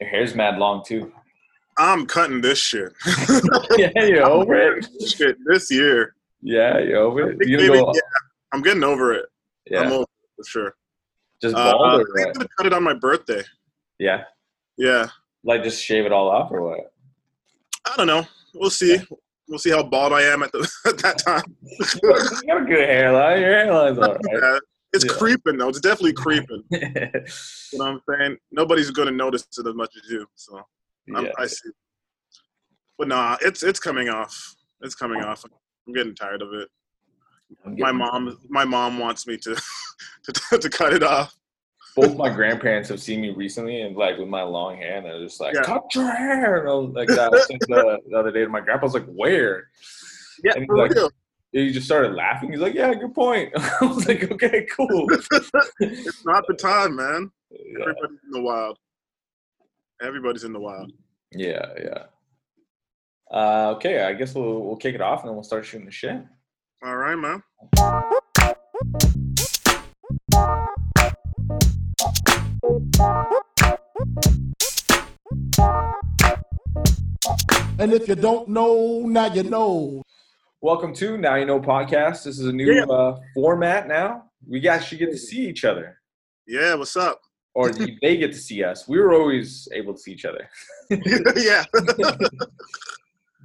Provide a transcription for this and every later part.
Your hair's mad long too. I'm cutting this shit. yeah, you over it? shit this year. Yeah, you over it? You Maybe- go, yeah, I'm getting over it. yeah, I'm over it for sure. just Uh, bald I or I'm gonna cut it on my birthday. Yeah, Yeah, like just shave it all off or what? I don't know. We'll see. We'll see how bald I am at the at that time. you got a good hairline. Your hairline's all right. Yeah, it's Yeah. creeping though. It's definitely creeping. You know what I'm saying? Nobody's gonna notice it as much as you. So I'm, yeah. I see. But nah, it's it's coming off. It's coming off. I'm getting tired of it. My mom, my mom wants me to to, to cut it off. both my grandparents have seen me recently and like with my long hair and they're just like Yeah. cut your hair and I was like that the, the other day to my grandpa was like where Yeah, And for like- real. He just started laughing he's like yeah good point I was like okay cool It's not the time, man. yeah Everybody's in the wild. Everybody's in the wild. yeah, yeah. Uh, okay I guess we'll we'll kick it off and then we'll start shooting the shit All right, man. And if you don't know, now you know. Welcome to now you know podcast this is a new Yeah. uh, format now we actually get to see each other Yeah, what's up? or they get to see us we were always able to see each other yeah.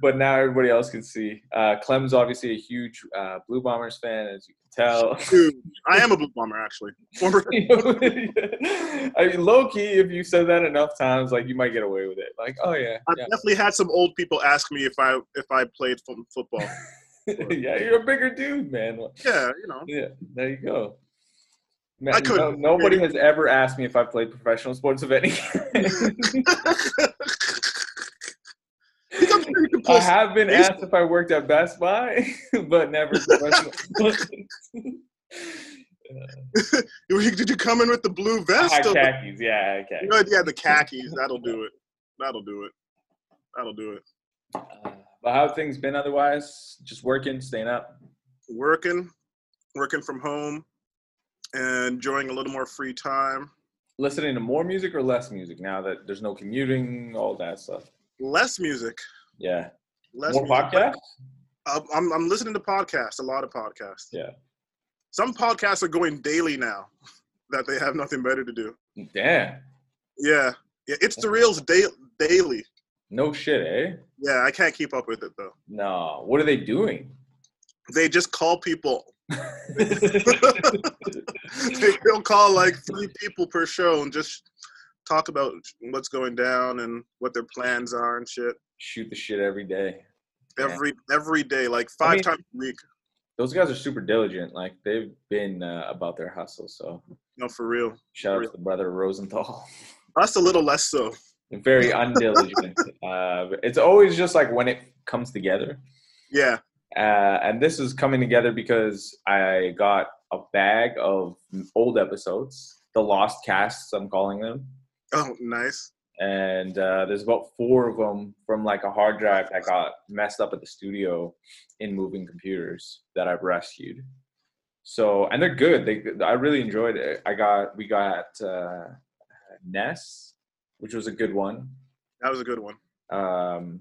but now everybody else can see. Uh, Clem's obviously a huge uh, Blue Bombers fan, as you can tell. Dude, I am a blue bomber actually. Former I mean, low key, if you said that enough times, like you might get away with it. Like, oh yeah, I've yeah, definitely had some old people ask me if I if I played fo- football. yeah, you're a bigger dude, man. Yeah, you know. Yeah, there you go. Man, I couldn't- no- nobody has ever asked me if I played professional sports of any kind. You you I have been asked if I worked at Best Buy, but never professional. Did you come in with the blue I vest? had or- khakis, yeah, okay. Yeah, the khakis. That'll do it. That'll do it. That'll do it. Uh, but how have things been otherwise? Just working, staying up. Working, working from home, and enjoying a little more free time. Listening to more music or less music now that there's no commuting, all that stuff. Less music. Yeah. Less more music. podcasts? I'm I'm listening to podcasts. A lot of podcasts. Yeah. Some podcasts are going daily now, that they have nothing better to do. Damn. Yeah, yeah. It's the reals da- daily. No shit, eh? Yeah, I can't keep up with it though. No. What are they doing? They just call people. they, they'll call like three people per show and just talk about what's going down and what their plans are and shit. Shoot the shit every day. Yeah. Every every day, like I five mean- times a week. Those guys are super diligent. Like they've been uh, about their hustle. So No, for real. shout out Real. to the brother Rosenthal. Us a little less so. Very undiligent. uh, it's always just like when it comes together. Yeah. Uh, and this is coming together because I got a bag of old episodes, the lost casts, I'm calling them. Oh, nice. And uh, there's about four of them from like a hard drive that got messed up at the studio in moving computers that I've rescued. So, and they're good. They, I really enjoyed it. I got, we got uh, Ness, which was a good one. That was a good one. Um,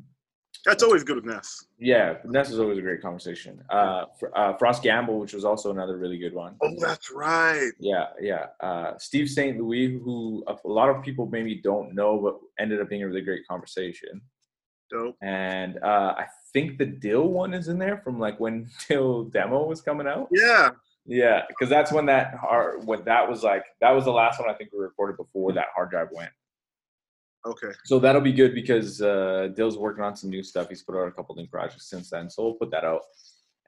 That's always good with Ness. yeah, Ness is always a great conversation. Uh, uh, Frost Gamble, which was also another really good one. Oh, that's right. Yeah, yeah. Uh, Steve St. Louis, who a lot of people maybe don't know, but ended up being a really great conversation. Dope. And uh, I think the Dill one is in there from like when Dill demo was coming out. Yeah. Yeah, because that's when that hard, when that was like that was the last one I think we recorded before that hard drive went. Okay. So that'll be good because uh, Dill's working on some new stuff. He's put out a couple new projects since then, so we'll put that out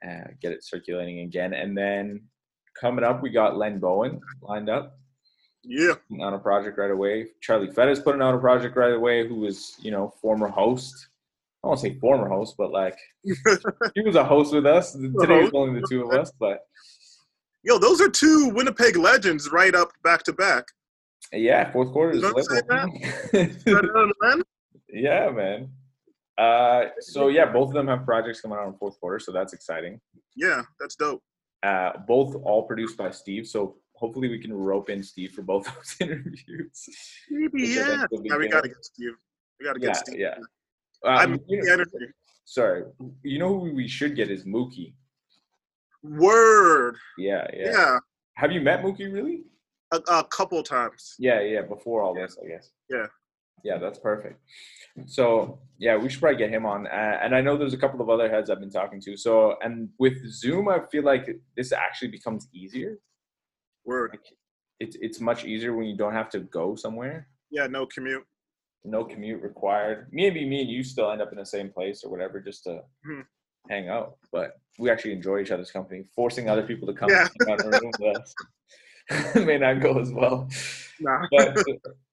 and get it circulating again. And then coming up, we got Len Bowen lined up Yeah. On a project right away. Charlie Fettah is putting out a project right away. Who was you know former host. I won't say former host, but like he was a host with us. Today host. only the two of us, but Yo, those are two Winnipeg legends right up back to back. Yeah, fourth quarter is You know what I'm lit. Better than men? yeah, man. Uh, so yeah, both of them have projects coming out in fourth quarter, so that's exciting. Yeah, that's dope. Uh, both all produced by Steve, so hopefully we can rope in Steve for both those interviews. Maybe, yeah. yeah. We gotta get Steve. We gotta get Yeah, Steve. yeah. I'm Um, you know, energy. sorry, you know who we should get is Mookie. Word. Yeah, yeah. Yeah. Have you met Mookie really? A, a couple times. Yeah, yeah. Before all this, I guess. Yeah. Yeah, that's perfect. So yeah, we should probably get him on. Uh, and I know there's a couple of other heads I've been talking to. So and with Zoom, I feel like this actually becomes easier. Word. Like, it's it's much easier when you don't have to go somewhere. Yeah. No commute. No commute required. Maybe me and you still end up in the same place or whatever, just to Hmm. hang out. But we actually enjoy each other's company. Forcing other people to come Yeah. hang out in room with us may not go as well. Nah. But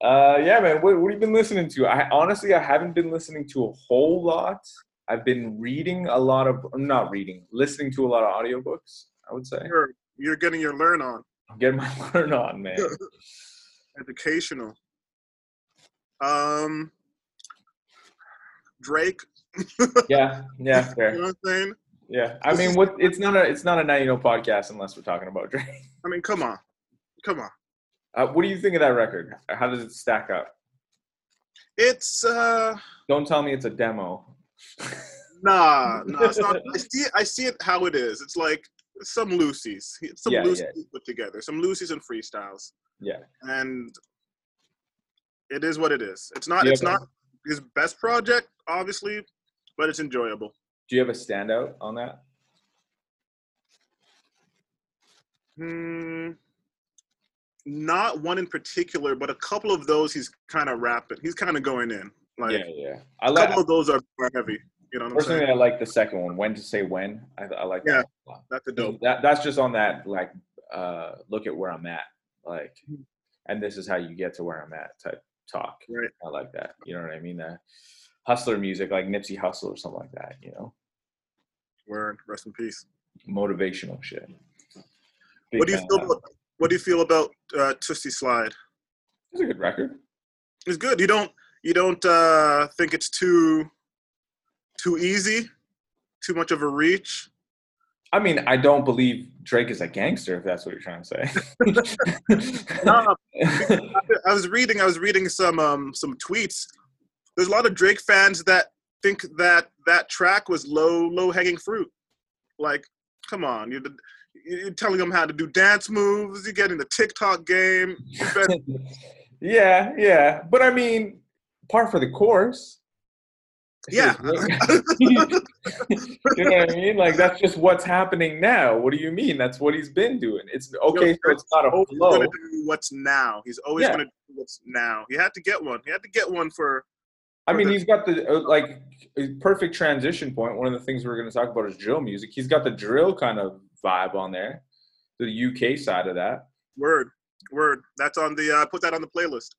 uh, yeah, man, what, what have you been listening to? I honestly, I haven't been listening to a whole lot. I've been reading a lot of, not reading, listening to a lot of audiobooks. I would say You're, you're getting your learn on. I'm getting my learn on, man. Educational. Um. Drake. Yeah, yeah, You fair. know what I'm saying? Yeah, I mean, what? It's not a, it's not a now you know podcast unless we're talking about Drake. I mean, come on. Come on. Uh, what do you think of that record? How does it stack up? It's uh Don't tell me it's a demo. nah, nah. It's not, I see it. I see it how it is. It's like some loosies, some Yeah, loosies yeah. put together, some loosies and freestyles, Yeah, and it is what it is. It's not. It's not his best project, obviously, but it's enjoyable. do you have a standout on that? Hmm. Not one in particular, but a couple of those he's kind of rapping. He's kind of going in. Like yeah, yeah. I a like couple of those are, are heavy. You know what I'm personally. saying? I like the second one. When to say when. I, I like Yeah. that. a lot. That's a dope. That that's just on that like uh look at where I'm at like, and this is how you get to where I'm at type talk. Right. I like that. You know what I mean? That hustler music like Nipsey Hussle or something like that. You know, Word. Rest in peace. motivational shit. Big What do you feel? About, what do you feel about uh, Toosie Slide? It's a good record. It's good. You don't you don't uh, think it's too too easy, too much of a reach. I mean, I don't believe Drake is a gangster. If that's what you're trying to say. No, I was reading I was reading some um, some tweets. There's a lot of Drake fans that think that that track was low low hanging fruit. Like, come on, you're, you're telling them how to do dance moves. You get in the TikTok game. Yeah, yeah, but I mean, par for the course. Yeah. you know what I mean? Like that's just what's happening now. What do you mean? That's what he's been doing. It's okay, so it's not a flow. gonna do what's now. He's always Yeah. gonna do what's now. He had to get one. He had to get one for I mean, he's got the uh, like perfect transition point. One of the things we're going to talk about is drill music. He's got the drill kind of vibe on there, the UK side of that. word. Word. That's on the uh put that on the playlist.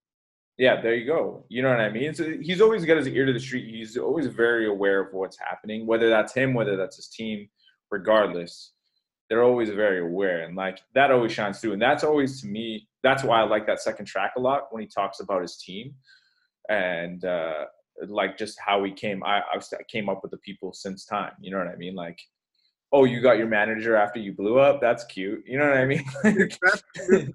Yeah, there you go. You know what I mean? So he's always got his ear to the street. He's always very aware of what's happening, whether that's him, whether that's his team, regardless. They're always very aware. And like that always shines through. And that's always to me, that's why I like that second track a lot when he talks about his team and uh like just how he came I, I I came up with the people since time. You know what I mean? Like, oh, you got your manager after you blew up. That's cute. You know what I mean?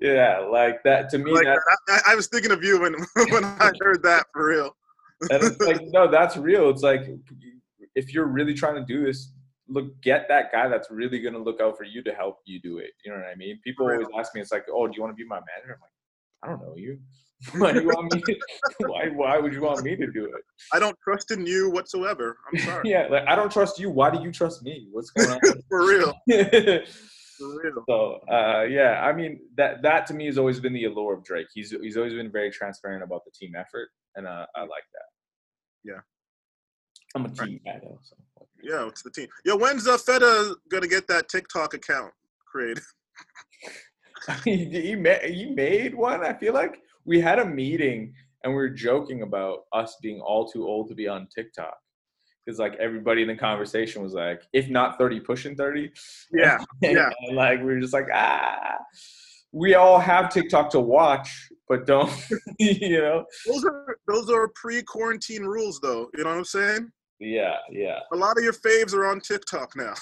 yeah, like that to me Like that I, I was thinking of you when when I heard that for real. and it's like no that's real it's like if you're really trying to do this look get that guy that's really going to look out for you to help you do it you know what i mean people always ask me it's like oh do you want to be my manager i'm like i don't know you why do you want me to, why, why would you want me to do it I don't trust in you whatsoever. I'm sorry. yeah like i don't trust you why do you trust me what's going on for real. For real. so uh, yeah i mean that that to me has always been the allure of drake he's he's always been very transparent about the team effort and uh, i like that Yeah. i'm a Right. team guy though so Yeah, it's the team. Yo, when's uh, Fettah gonna get that TikTok account created? he, he, ma- he made one. I feel like we had a meeting and we were joking about us being all too old to be on TikTok. Because like everybody in the conversation was like, if not 30, pushing 30. Yeah, And, yeah. like we were just like, ah, we all have TikTok to watch, but don't, you know? Those are those are pre-quarantine rules, though. You know what I'm saying? Yeah, yeah. A lot of your faves are on TikTok now.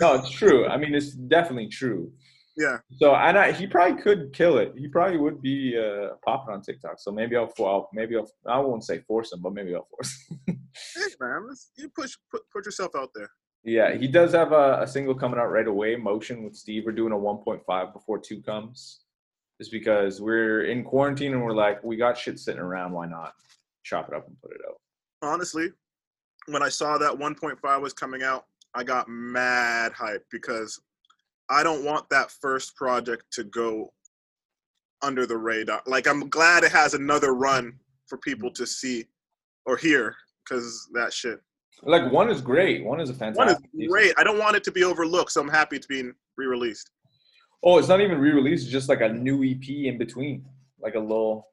No, it's true. I mean, it's definitely true. Yeah. So and I, he probably could kill it. He probably would be uh, popping on TikTok. So maybe I'll, I'll maybe I'll I won't say force him, but maybe I'll force. Him. Hey man, you push put, put yourself out there. yeah, he does have a, a single coming out right away. Motion with Steve. We're doing a 1.5 before two comes. Just because we're in quarantine and we're like, we got shit sitting around. Why not chop it up and put it out? Honestly, when I saw that 1.5 was coming out, I got mad hype because I don't want that first project to go under the radar. Like I'm glad it has another run for people to see or hear because that shit. Like one is great. One is a fantastic. One is great. I don't want it to be overlooked, so I'm happy it's being re-released. Oh, it's not even re-released. It's just like a new EP in between, like a little,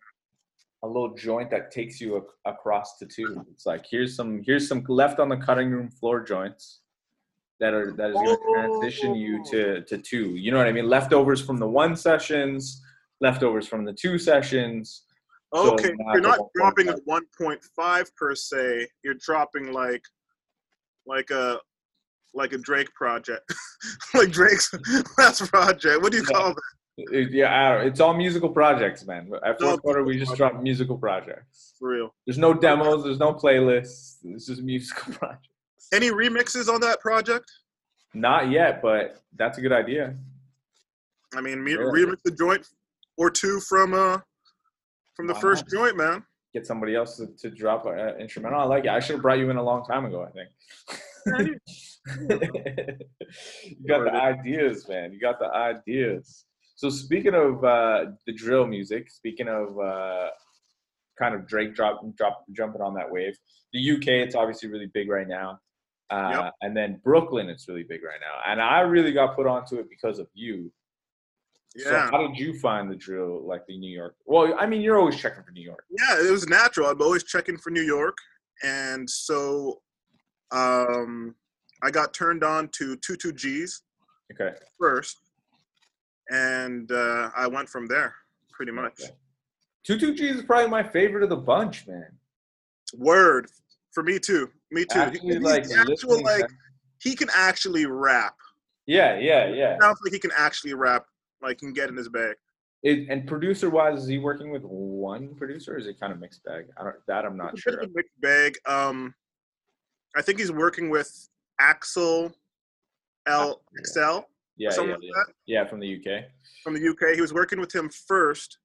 a little joint that takes you ac- across to two. It's like here's some here's some left on the cutting room floor joints that are that is going to transition you to oh. to two. You know what I mean? Leftovers from the one sessions, leftovers from the two sessions. Okay, not you're not dropping a 1.5 per se. You're dropping like, like a, like a Drake project, like Drake's last project. What do you Yeah. call that? It- yeah, it's all musical projects, man. At No, quarter, we just drop musical projects. For real. There's no demos. There's no playlists. It's just musical projects. Any remixes on that project? Not yet, but that's a good idea. I mean, me, Yeah. remix the joint or two from uh from the Why first not? joint, man. Get somebody else to, to drop an instrumental. I like it. I should have brought you in a long time ago. I think. you got the ideas, man. You got the ideas. So speaking of uh, the drill music, speaking of uh, kind of Drake drop, drop jumping on that wave, the UK it's obviously really big right now, uh, Yep. and then Brooklyn it's really big right now. And I really got put onto it because of you. So Yeah, how did you find the drill, like the New York? Well, I mean, you're always checking for New York. yeah, it was natural. I'm always checking for New York, and so um I got turned on to two two G's Okay. first, and uh, I went from there pretty much. Okay. Two G is probably my favorite of the bunch, man. Word for me too. Me too. Actually, He's like, actual like he can actually rap. yeah, yeah, yeah. Sounds like he can actually rap. Like he can get in his bag. It, and producer wise, is he working with one producer? Or is it kind of mixed bag? I don't. That I'm not It's sure. of of. a mixed bag. Um, I think he's working with Axel L XL Yeah, or yeah, like that Yeah, from the UK. from the UK. He was working with him first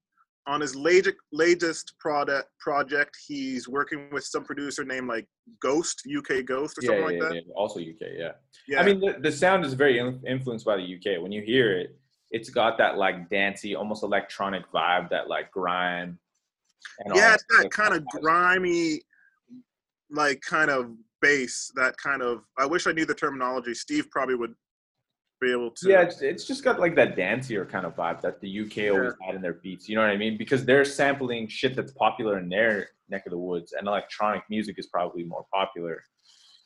on his latest latest product project. He's working with some producer named like Ghost UK Ghost or Yeah, something yeah, like that. yeah. Also UK. Yeah. Yeah, I mean, the, the sound is very in- influenced by the UK. When you hear it, it's got that like dancey, almost electronic vibe, that like grime. And yeah, it's that stuff. kind of grimy, like kind of bass. That kind of. I wish I knew the terminology. Steve probably would be able to. Yeah, it's, it's just got like that dancier kind of vibe that the UK always had in their beats. You know what I mean? Because they're sampling shit that's popular in their neck of the woods, and electronic music is probably more popular.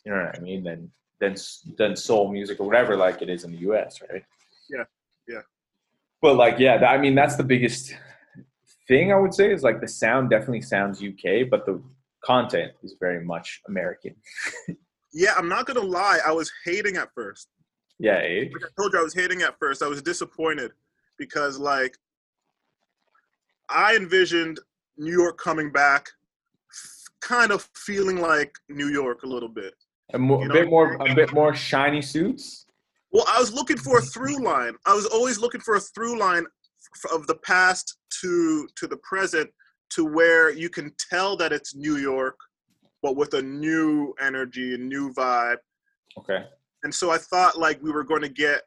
You know what I mean? Than than than soul music or whatever like it is in the US, right? Yeah, yeah. But like, yeah, I mean, that's the biggest thing I would say is like the sound definitely sounds UK, but the content is very much American. Yeah, I'm not gonna lie. I was hating at first. Yeah, eh? Like I told you, I was hating at first. I was disappointed because, like, I envisioned New York coming back, kind of feeling like New York a little bit. A, You a bit more, a bit more shiny suits. Well, I was looking for a through line. I was always looking for a through line f- of the past to to the present, to where you can tell that it's New York, but with a new energy, a new vibe. Okay. And so I thought like we were going to get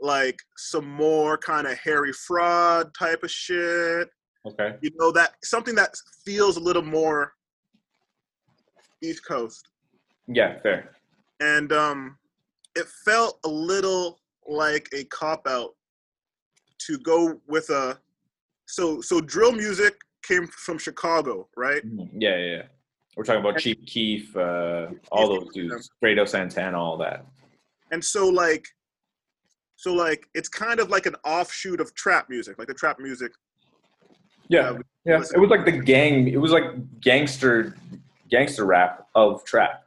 like some more kind of Harry Fraud type of shit. Okay. You know that something that feels a little more East Coast. Yeah, fair. and um, it felt a little like a cop out to go with a so so drill music came from Chicago, right? Mhm. Yeah, yeah, yeah. We're talking about Chief Keef, uh, all those dudes, Fredo Santana, all that. And so like so like it's kind of like an offshoot of trap music, like the trap music. Yeah, we- yeah. It was like the gang. It was like gangster, gangster rap of trap.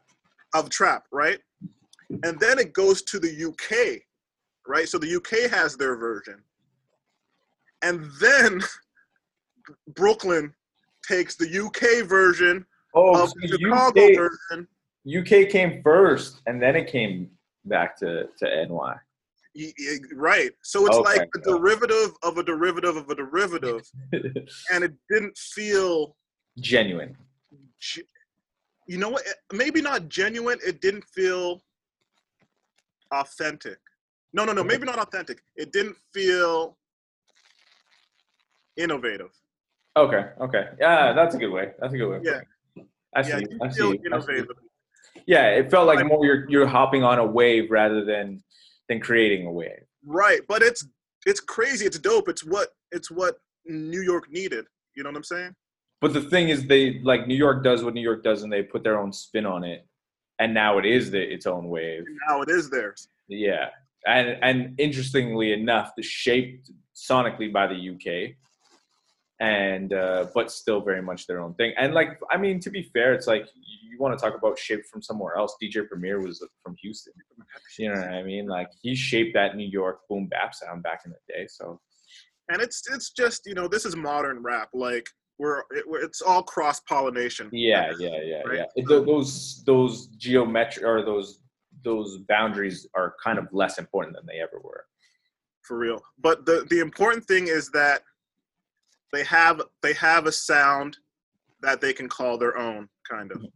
of trap, right? And then it goes to the UK, right? So the UK has their version, and then Brooklyn takes the UK version Oh, of so Chicago UK. UK came first, and then it came back to to NY. Right. So it's Okay. like a derivative of a derivative of a derivative, and it didn't feel. Genuine. ge- You know what? Maybe not genuine. It didn't feel authentic. No, no, no. Maybe not authentic. It didn't feel innovative. Okay, okay, yeah, that's a good way. That's a good way. Yeah. I see. Yeah, it I see. feel I see. Yeah, it felt like Like- more you're you're hopping on a wave rather than than creating a wave. Right, but it's it's crazy. It's dope. It's what it's what New York needed. You know what I'm saying? But the thing is, they like New York does what New York does, and they put their own spin on it, and now it is the, its own wave. And now it is theirs. Yeah, and and interestingly enough, the shaped sonically by the UK, and uh, but still very much their own thing. And like, I mean, to be fair, it's like you want to talk about shaped from somewhere else. DJ Premier was from Houston. You know what I mean? Like he shaped that New York boom bap sound back in the day. So And it's it's just you know this is modern rap. Like we're, it, we're it's all cross pollination. yeah, yeah, yeah, Right. yeah. It- tho- those those geometric or those those boundaries are kind of less important than they ever were. for real. But the the important thing is that they have they have a sound that they can call their own, kind of. You know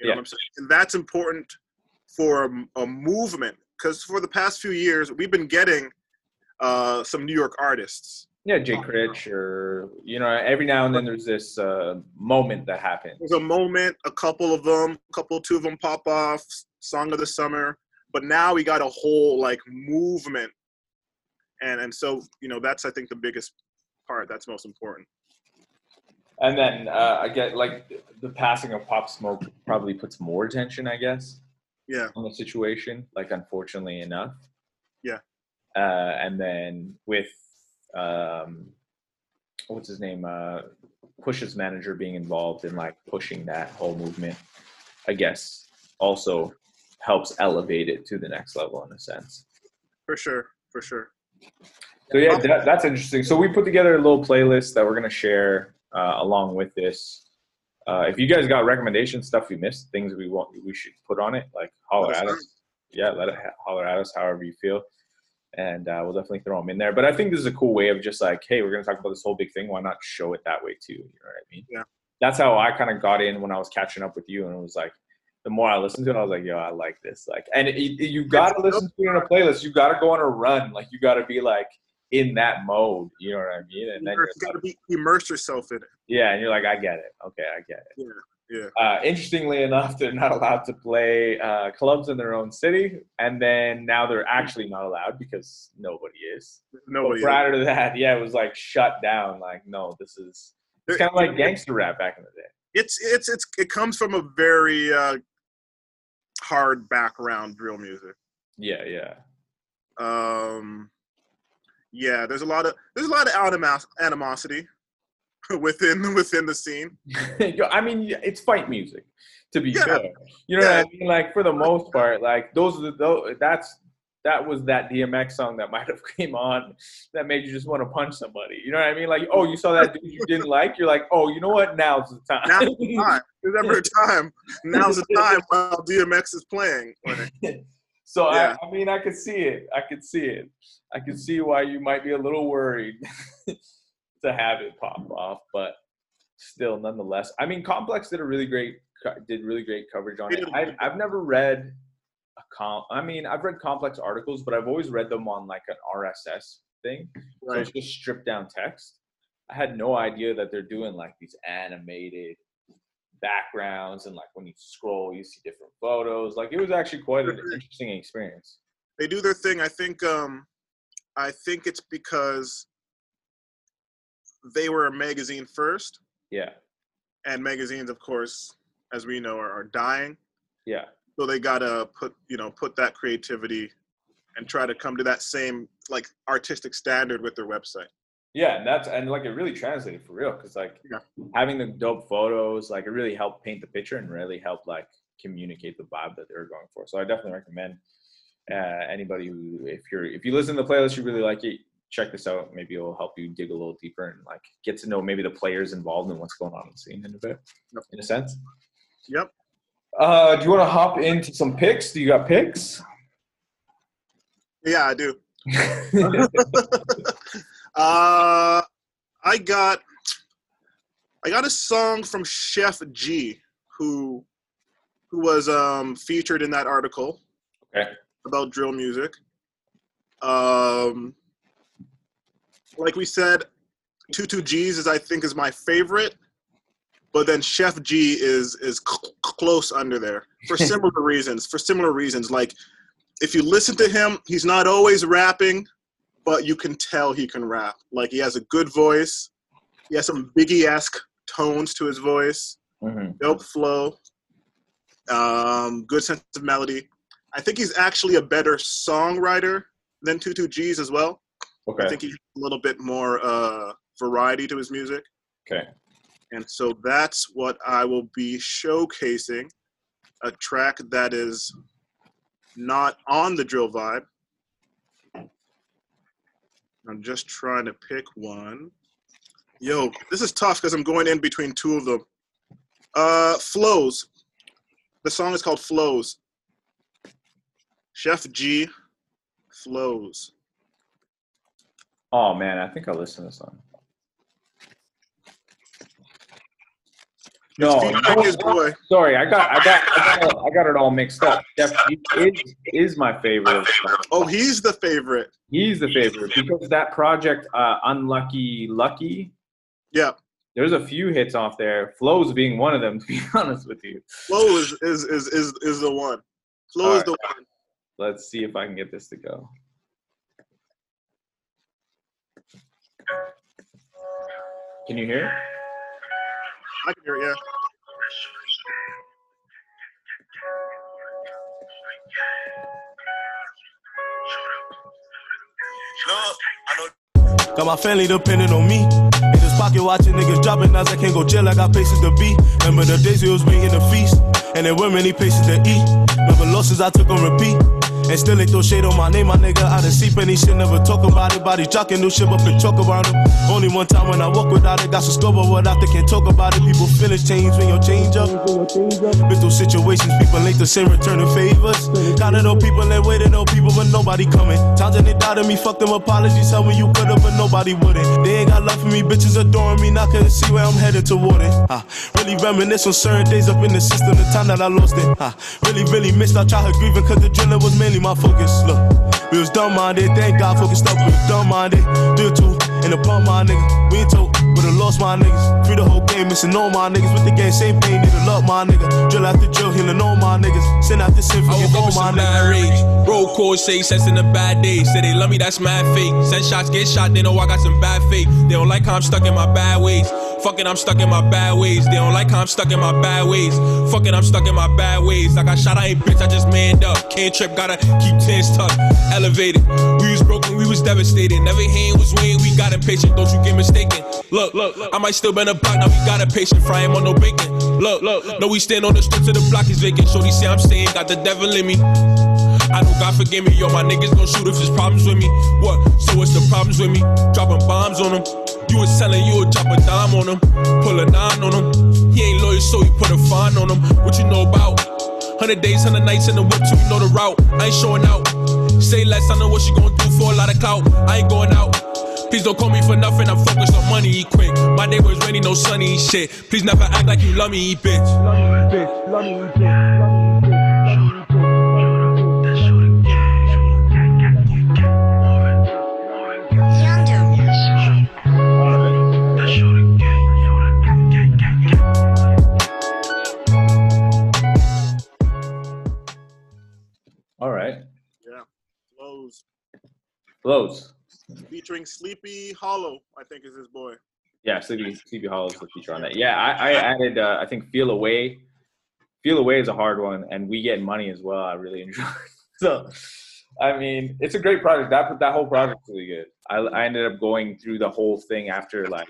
Yeah. what I'm saying? And that's important for a, a movement because for the past few years we've been getting uh, some New York artists. Yeah, Jay Critch, or you know, every now and then there's this uh, moment that happens. There's a moment, a couple of them, a couple, two of them pop off, song of the summer. But now we got a whole like movement, and and so you know that's I think the biggest part. That's most important. And then uh, I get like the passing of Pop Smoke probably puts more attention, I guess, Yeah, on the situation. Like, unfortunately enough. Yeah. Uh, and then with um, what's his name? Uh, Push's manager being involved in like pushing that whole movement, I guess, also helps elevate it to the next level in a sense. for sure, for sure. So yeah, that, that's interesting. So we put together a little playlist that we're gonna share uh, along with this. Uh, if you guys got recommendations, stuff we missed, things we want, we should put on it. Like holler at us. Yeah, let it holler at us however you feel, and uh, we'll definitely throw them in there. But I think this is a cool way of just like, hey, we're gonna talk about this whole big thing. Why not show it that way too? You know what I mean? Yeah. That's how I kind of got in when I was catching up with you, and it was like. The more I listened to it, I was like, "Yo, I like this." Like, and it, it- you gotta listen to it in a playlist. You gotta go on a run. Like, you gotta be like, in that mode. You know what I mean? And then you got to be immerse yourself in it. yeah, and you're like, I get it. Okay, I get it. Yeah, yeah. Uh, interestingly enough, they're not allowed to play uh, clubs in their own city, and then now they're actually not allowed because nobody is. Nobody. But prior to that, yeah, it was like shut down. Like, no, this is it's kind of like gangster rap back in the day. It's it's it's it comes from a very uh, hard background drill music. Yeah, yeah. Um, yeah, there's a lot of there's a lot of animos- animosity within within the scene. I mean, it's fight music, to be Yeah. fair. You know Yeah. what I mean? Like for the most part, like those are the those, that's that was that DMX song that might have came on that made you just want to punch somebody. You know what I mean? Like, oh, you saw that dude you didn't like. You're like, oh, you know what? Now's the time. Now's the time. There's never a time. Now's the time while DMX is playing. So Yeah. I, I mean, I could see it. I could see it. I could see why you might be a little worried to have it pop off, but still, nonetheless, I mean, Complex did a really great did really great coverage on it. did a I, I've never read a com. I mean, I've read Complex articles, but I've always read them on like an RSS thing. So it's just stripped down text. I had no idea that they're doing like these animated backgrounds and like when you scroll, you see different photos. Like it was actually quite an interesting experience. They do their thing. I think. Um, I think it's because they were a magazine first, Yeah, and magazines, of course, as we know, are, are dying. yeah, So they gotta put you know put that creativity and try to come to that same like artistic standard with their website. Yeah. And that's and like it really translated for real because like Yeah. having the dope photos, like it really helped paint the picture and really helped like communicate the vibe that they were going for. So I definitely recommend uh, anybody who, if you're if you listen to the playlist, you really like it, check this out. Maybe it'll help you dig a little deeper and like get to know maybe the players involved and what's going on in the scene in a bit, Yep. in a sense. Yep. Uh, do you want to hop into some picks? Do you got picks? Yeah, I do. Uh, I got I got a song from Sheff G, who who was um, featured in that article okay. about drill music. Um, like we said, Two Two G's is I think is my favorite, but then Sheff G is is c- close under there for similar reasons. For similar reasons, like if you listen to him, he's not always rapping, but you can tell he can rap. Like he has a good voice. He has some Biggie esque tones to his voice. Mhm. Dope flow. Um, good sense of melody. I think he's actually a better songwriter than 22 G's as well. Okay. I think he's a little bit more uh, variety to his music. Okay. And so that's what I will be showcasing a track that is not on the drill vibe. I'm just trying to pick one. Yo, this is tough because I'm going in between two of them. Uh, Flows. The song is called Flows. Sheff G, Flows. Oh man, I think I'll listen to this song. No, no, his boy. sorry, I got, I got, I got, I got it all mixed up. Sheff G is, is my favorite. Oh, he's the favorite. He's the favorite because that project, uh, Unlucky Lucky, Yeah. there's a few hits off there. Flows being one of them, to be honest with you. Flow is is is is, is the one. Flow is Alright. the one. Let's see if I can get this to go. Can you hear? it? I can hear it, yeah. Got my family depending on me. In this pocket watching niggas dropping as I can't go jail, I got places to be. Remember the days it was me in the feast, and there weren't many places to eat. Remember losses I took on repeat. And still they throw shade on my name, my nigga. I done see plenty shit, never talk about it. Body jocking, new shit, but big talk around them. Only one time when I walk without it, got some scope, but what after can't talk about it. People feelings change when you change up. Been through situations, people ain't the same, returning favors. Counted know people and waiting on people, but nobody coming. Times when they doubted me, fuck them apologies, tell me you could've, but nobody wouldn't. They ain't got love for me, bitches adoring me, now couldn't see where I'm headed toward it. I really reminisce on certain days up in the system, the time that I lost it. I really, really missed our childhood grieving, cause the drilling was my focus. Look, we was dumb minded, thank God focused up, we dumb minded. Do it the pump, my nigga. We ain't told, but I lost my niggas. Free the whole game, missing all my niggas. With the game, same pain, need to love my nigga. Drill after drill, healing all my niggas. Sin after sin, I forgive woke up all my niggas. rage. Roll calls say sense in the bad days. Say they love me, that's mad fake. Send shots, get shot, they know I got some bad faith. They don't like how I'm stuck in my bad ways. Fuck it, I'm stuck in my bad ways. They don't like how I'm stuck in my bad ways. Fuck it, I'm stuck in my bad ways. I got shot, I ain't bitch, I just manned up. Can't trip, gotta keep tens tucked. Elevated. We was broken, we was devastated. Never hand was weighing, we got impatient. Don't you get mistaken. Look, look, look. I might still been a block, now we got a patient. Fry him on no bacon. Look, look, look. No, we stand on the streets of the block is vacant. Shorty say I'm staying, got the devil in me. I know God forgive me, yo. My niggas gon' shoot if it's problems with me. What? So what's the problems with me? Dropping bombs on them. You was telling you would drop a dime on him, pull a nine on him. He ain't loyal, so you put a fine on him. What you know about? Hundred days, hundred nights in the whip, you know the route. I ain't showing out. Say less, I know what she gon' do for a lot of clout. I ain't going out. Please don't call me for nothing, I'm focused on money, quick. My day was rainy, no sunny, shit. Please never act like you love me, eat bitch. Love me, bitch. Love me. All right. Yeah. Flows. Flows. Featuring Sleepy Hallow, I think is his boy. Yeah, Sleepy Sleepy Hallow is the feature on that. Yeah, I, I added. Uh, I think Feel Away. Feel Away is a hard one, and We Get Money as well. I really enjoy. so, I mean, it's a great project. That that whole project's really good. I, I ended up going through the whole thing after like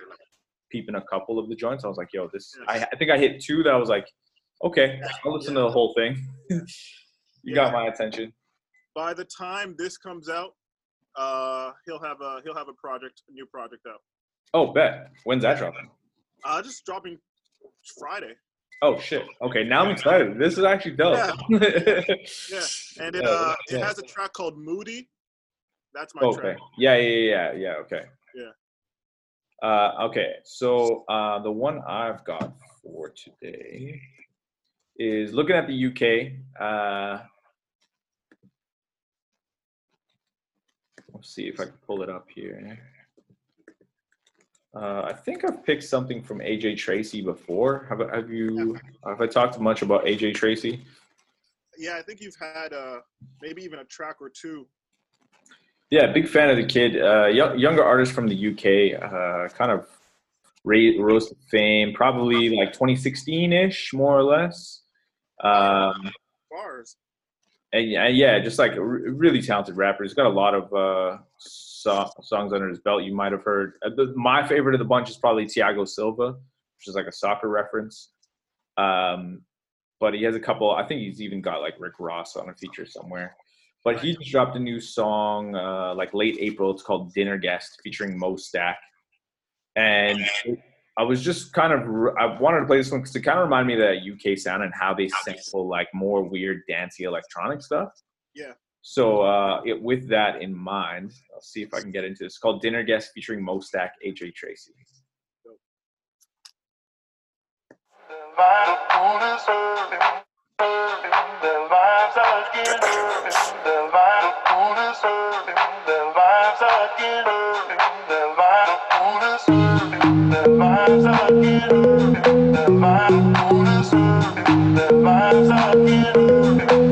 peeping a couple of the joints. I was like, yo, this. I, I think I hit two that I was like, okay, I'll listen to the whole thing. you got my attention. by the time this comes out, uh, he'll have a he'll have a project, a new project out. Oh, bet. When's that dropping? Uh, just dropping Friday. Oh shit. Okay, now I'm excited. This is actually dope. Yeah. and it Yeah, uh it has a track called Moody. That's my okay. track. Yeah, yeah, yeah, yeah, yeah. Okay. Yeah. Uh, okay. So uh, the one I've got for today is looking at the UK. Uh, let's see if I can pull it up here. Uh, I think I've picked something from AJ Tracey before. Have, have you? Have I talked much about AJ Tracey? Yeah, I think you've had uh maybe even a track or two. Yeah, big fan of the kid. Uh, young, younger artist from the UK, uh, kind of ra- rose to fame, probably like 2016-ish, more or less. Um, Bars. And yeah, yeah, just like a really talented rapper. He's got a lot of uh, so- songs under his belt. You might have heard. Uh, the, my favorite of the bunch is probably Thiago Silva, which is like a soccer reference. Um, but he has a couple. I think he's even got like Rick Ross on a feature somewhere. But he just dropped a new song uh, like late April. It's called Dinner Guest, featuring MoStack. And I was just kind of I wanted to play this one because it kind of reminded me of that UK sound and how they sample like more weird dancey electronic stuff. Yeah. So uh, it, with that in mind, I'll see if I can get into this. It's called Dinner Guest featuring MoStack, AJ Tracey.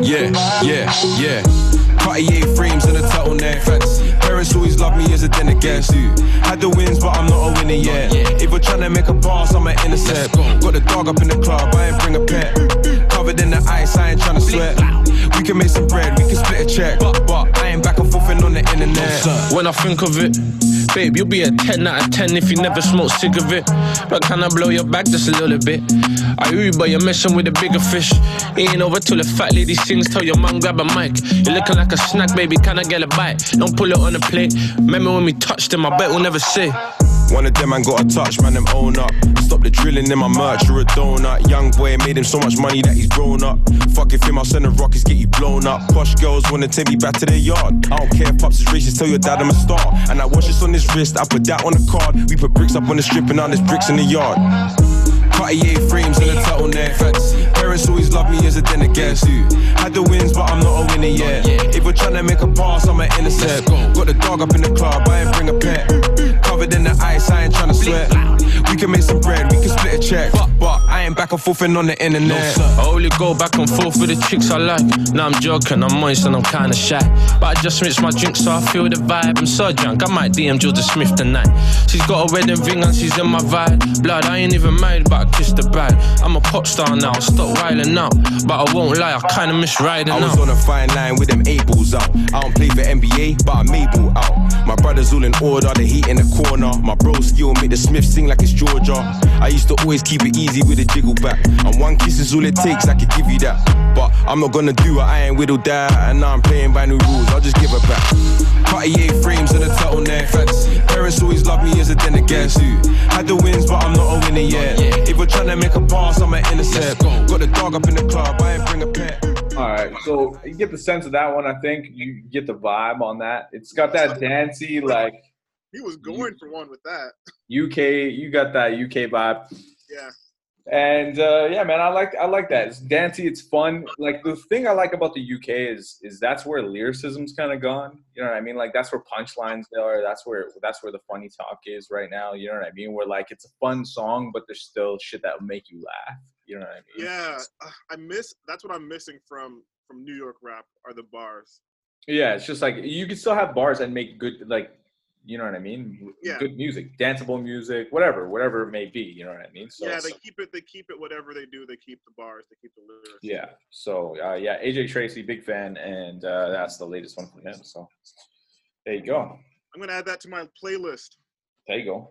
Yeah, yeah, yeah. Cartier frames and a turtleneck. Parents always love me as a dinner guest. Had the wins, but I'm not a winner yet. If you're trying to make a pass, I'm an intercept. Got the dog up in the club, I ain't bring a pet. Covered in the ice, I ain't trying to sweat. We can make some bread, we can split a check. But, but I ain't back and forth and on the internet. When I think of it, babe, you'll be a 10 out of 10 if you never smoke cigarette. But can I blow your back just a little bit? I Uber, you, but you're messing with a bigger fish. Ain't over till the fat lady sings, tell your man grab a mic. You're looking like a snack, baby, can I get a bite? Don't pull it on the plate. Remember when we touched them, I bet we'll never say. One of them man got a touch, man, them own up. Stop the drilling in my merch, you're a donut. Young boy made him so much money that he's grown up. Fuck if him, I'll send the rockets, get you blown up. Posh girls wanna take me back to their yard. I don't care if pops is racist, tell your dad I'm a star. And I watch this on his wrist, I put that on the card. We put bricks up on the strip and now there's bricks in the yard. Cartier frames and a turtleneck. Parents always love me as a dinner guest. Had the wins, but I'm not a winner yet. If you're trying to make a pass, I'm an intercept. Got the dog up in the club, I ain't bring a pet. Covered in the ice, I ain't trying to sweat. We can make some bread, we can split a check. But I ain't back and forth and on the internet. I only go back and forth with the chicks I like. Now I'm joking, I'm moist and I'm kinda shy. But I just mix my drink so I feel the vibe. I'm so drunk, I might DM Jorja Smith tonight. She's got a wedding ring and she's in my vibe. Blood, I ain't even married, but I kissed the bride. I'm a pop star now, stop wilding out. But I won't lie, I kinda miss riding I was out. on a fine line with them eight balls out. I don't play for NBA, but I'm able out. My brothers all in order, the heat in the corner. My bro skill make the Smith sing like it's Georgia. I used to always keep it easy with a jiggle back. And one kiss is all it takes, I could give you that. But I'm not gonna do it, I ain't whittled that. And now I'm playing by new rules, I'll just give it back. Cartier frames and a turtleneck. Parents always love me as a dinner guest. Had the wins, but I'm not a winner yet. If you're trying to make a pass, I'm an intercept. Got the dog up in the club, I ain't bring a pet. All right, so you get the sense of that one. I think you get the vibe on that. It's got that dancey, like He was going for one with that. UK. You got that UK vibe. Yeah. And uh, yeah, man, I like I like that. It's dancey. It's fun. Like the thing I like about the UK is is that's where lyricism's kind of gone. You know what I mean? Like that's where punchlines are. That's where that's where the funny talk is right now. You know what I mean? Where like it's a fun song, but there's still shit that will make you laugh. You know what I mean? Yeah, I miss. That's what I'm missing from from New York rap are the bars. Yeah, it's just like you can still have bars and make good like you know what I mean? Yeah. Good music, danceable music, whatever, whatever it may be, you know what I mean? So yeah, they keep it. They keep it. Whatever they do, they keep the bars. They keep the lyrics. yeah. So uh, yeah, AJ Tracey, big fan, and uh, that's the latest one from him. So there you go. I'm gonna add that to my playlist. There you go.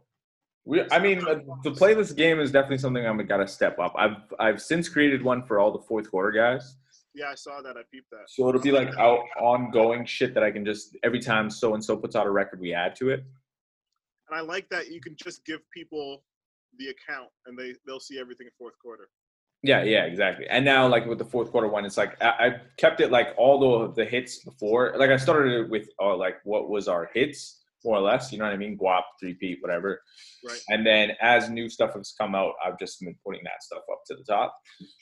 We, I mean, uh, the playlist game is definitely something I'm gotta step up. I've I've since created one for all the fourth quarter guys, Yeah, I saw that. I peeped that. So it'll be like out ongoing shit that I can just every time so and so puts out a record, we add to it. And I like that you can just give people the account and they they'll see everything in fourth quarter. Yeah, yeah, exactly. And now, like with the fourth quarter one, it's like I, I kept it like all the the hits before. Like I started it with uh, like what was our hits more or less. You know what I mean? Guap, three Pete, whatever. Right. And then as new stuff has come out, I've just been putting that stuff up to the top.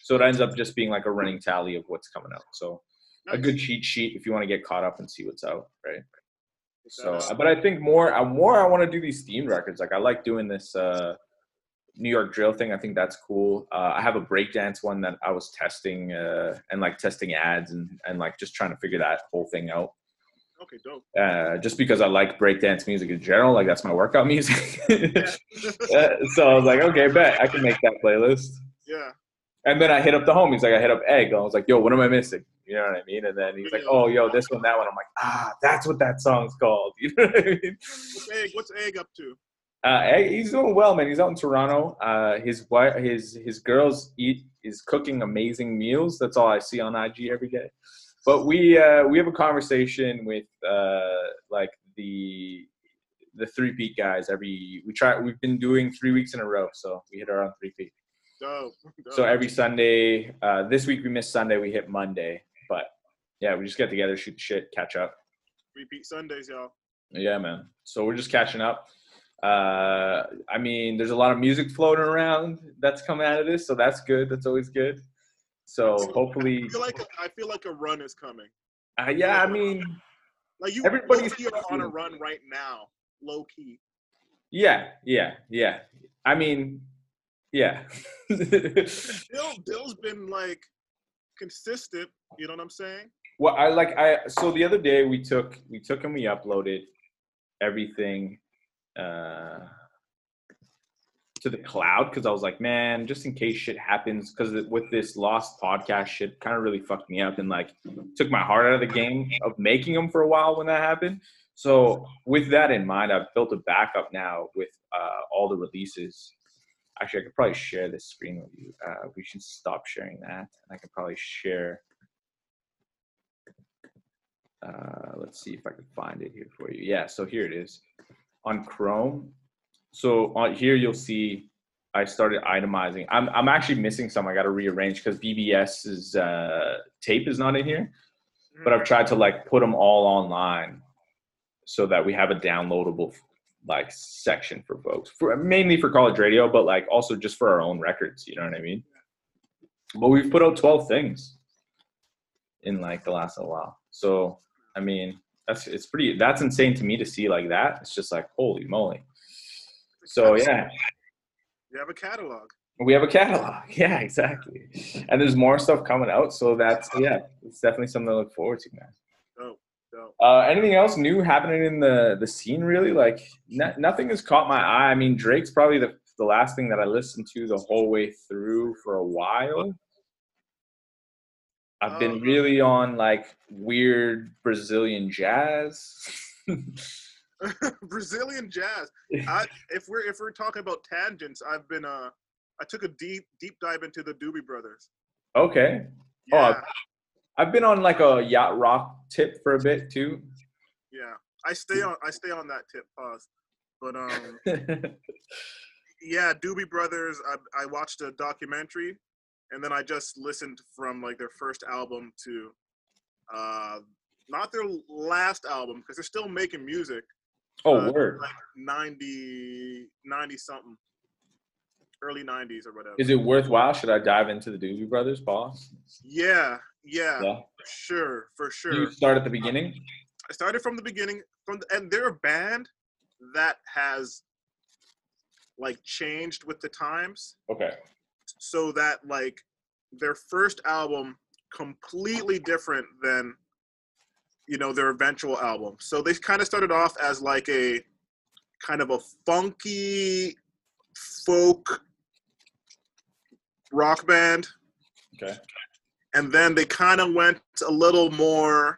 So it ends up just being like a running tally of what's coming out. So a good cheat sheet if you want to get caught up and see what's out, right? So, but I think more, uh, more I want to do these themed records. Like I like doing this uh, New York drill thing. I think that's cool. Uh, I have a breakdance one that I was testing uh, and like testing ads and and like just trying to figure that whole thing out. Okay, dope. Uh, just because I like breakdance music in general, like that's my workout music. Uh, so I was like, okay, bet I can make that playlist. yeah. And then I hit up the homies, like I hit up Egg. I was like, yo, what am I missing? You know what I mean? And then he's like, oh, yo, this one, that one. I'm like, ah, that's what that song's called. You know what I mean? What's Egg? What's Egg up to? Uh, Egg, he's doing well, man. He's out in Toronto. Uh, his wife, his his girls eat is cooking amazing meals. That's all I see on IG every day. But we uh, we have a conversation with uh, like the the three peat guys every we try we've been doing three weeks in a row so we hit our own three peat Dope. dope. so every sunday uh, this week we missed sunday we hit monday but yeah we just get together shoot the shit catch up repeat Sundays, y'all. yeah man so we're just catching up uh i mean there's a lot of music floating around that's coming out of this so that's good that's always good so hopefully I feel like I feel like a run is coming. uh, yeah i mean Like you, Everybody's- on a run right now, low key. yeah yeah yeah i mean yeah Bill, Bill's been like consistent. You know what I'm saying? Well, I like I so the other day we took we took and we uploaded everything uh to the cloud because I was like, man, just in case shit happens, because with this lost podcast shit, kind of really fucked me up and like took my heart out of the game of making them for a while when that happened. So with that in mind, I've built a backup now with uh, all the releases. Actually, I could probably share this screen with you. Uh, we should stop sharing that, and I could probably share uh, let's see if I can find it here for you. Yeah, so here it is on Chrome. So on here you'll see I started itemizing. I'm I'm actually missing some. I got to rearrange because BBS's uh, tape is not in here. But I've tried to like put them all online so that we have a downloadable like section for folks, for mainly for college radio, but like also just for our own records. You know what I mean? But we've put out 12 things in like the last little while. So I mean, that's it's pretty. That's insane to me to see like that. It's just like holy moly. So yeah, You have a catalog. we have a catalog. Yeah, exactly. And there's more stuff coming out. So that's yeah, it's definitely something to look forward to, man. Uh, anything else new happening in the the scene? Really, like no, nothing has caught my eye. I mean, Drake's probably the the last thing that I listened to the whole way through for a while. I've been Oh. really on like weird Brazilian jazz. Brazilian jazz. I, if we're if we're talking about tangents, I've been uh I took a deep deep dive into the Doobie Brothers. okay, Oh, Yeah, I've been on like a yacht rock tip for a bit too. yeah. I stay on I stay on that tip. Pause. But um yeah, Doobie Brothers. I I watched a documentary, and then I just listened from like their first album to, uh, not their last album because they're still making music. Oh, uh, word. Like 90, 90 something, early nineties or whatever. Is it worthwhile? Should I dive into the Doobie Brothers, boss? yeah, yeah, Yeah. for sure, for sure. You start at the beginning. I started from the beginning, from the, and they're a band that has like changed with the times. Okay. so that like their first album completely different than you know their eventual album so they kind of started off as like a kind of a funky folk rock band Okay. and then they kind of went a little more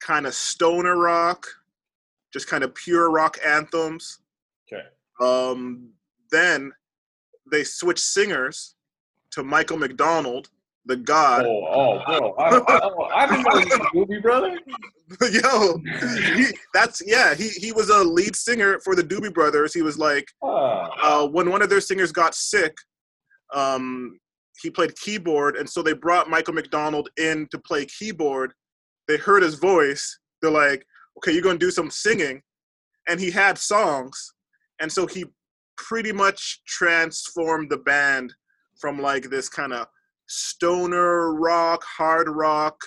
kind of stoner rock just kind of pure rock anthems Okay. um, then they switched singers to Michael McDonald, the God. Oh, oh, bro. I, I, I didn't know you Doobie Brother. Yo, he, that's yeah. He he was a lead singer for the Doobie Brothers. He was like Ah, uh, when one of their singers got sick, um, he played keyboard, and so they brought Michael McDonald in to play keyboard. They heard his voice. They're like, "Okay, you're gonna do some singing," and he had songs, and so he pretty much transformed the band from like this kind of stoner rock, hard rock,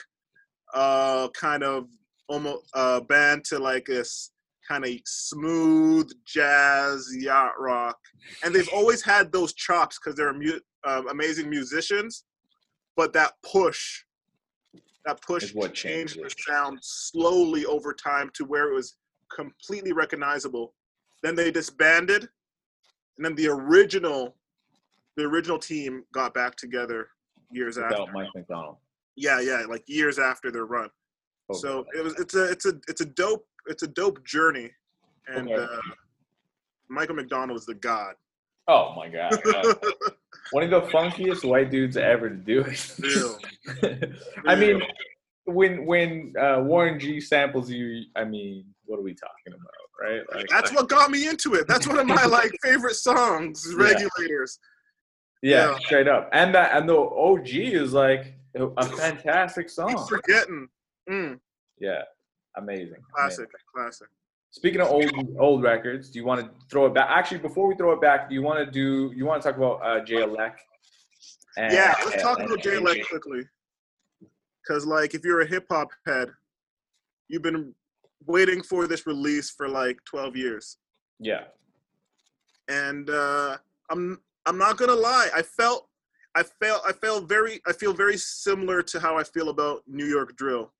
uh, kind of almost uh, band to like this kind of smooth jazz yacht rock. And they've always had those chops because they're mu- um, amazing musicians but that push that push changed changed the sound slowly over time to where it was completely recognizable. Then they disbanded and then the original the original team got back together years after Mike McDonald. yeah yeah like years after their run Okay. so it was it's a it's a it's a dope it's a dope journey and Okay. uh, michael mcdonald is the god oh my god, one of the funkiest white dudes ever to do it. I mean, when when uh, Warren G samples you, I mean, what are we talking about, right? Like, that's what got me into it that's one of my like favorite songs Regulators. Yeah. Yeah, yeah. straight up. And that and the OG is like a fantastic keep song. forgetting mm, Yeah, amazing. classic amazing. classic Speaking of old old records, do you want to throw it back? Actually, before we throw it back, do you want to do? You want to talk about uh, Jay Elec? And- yeah let's talk and- about jay and- quickly because like if you're a hip-hop head you've been waiting for this release for like 12 years Yeah, and uh, I'm I'm not gonna lie. I felt I felt I felt very I feel very similar to how I feel about New York Drill.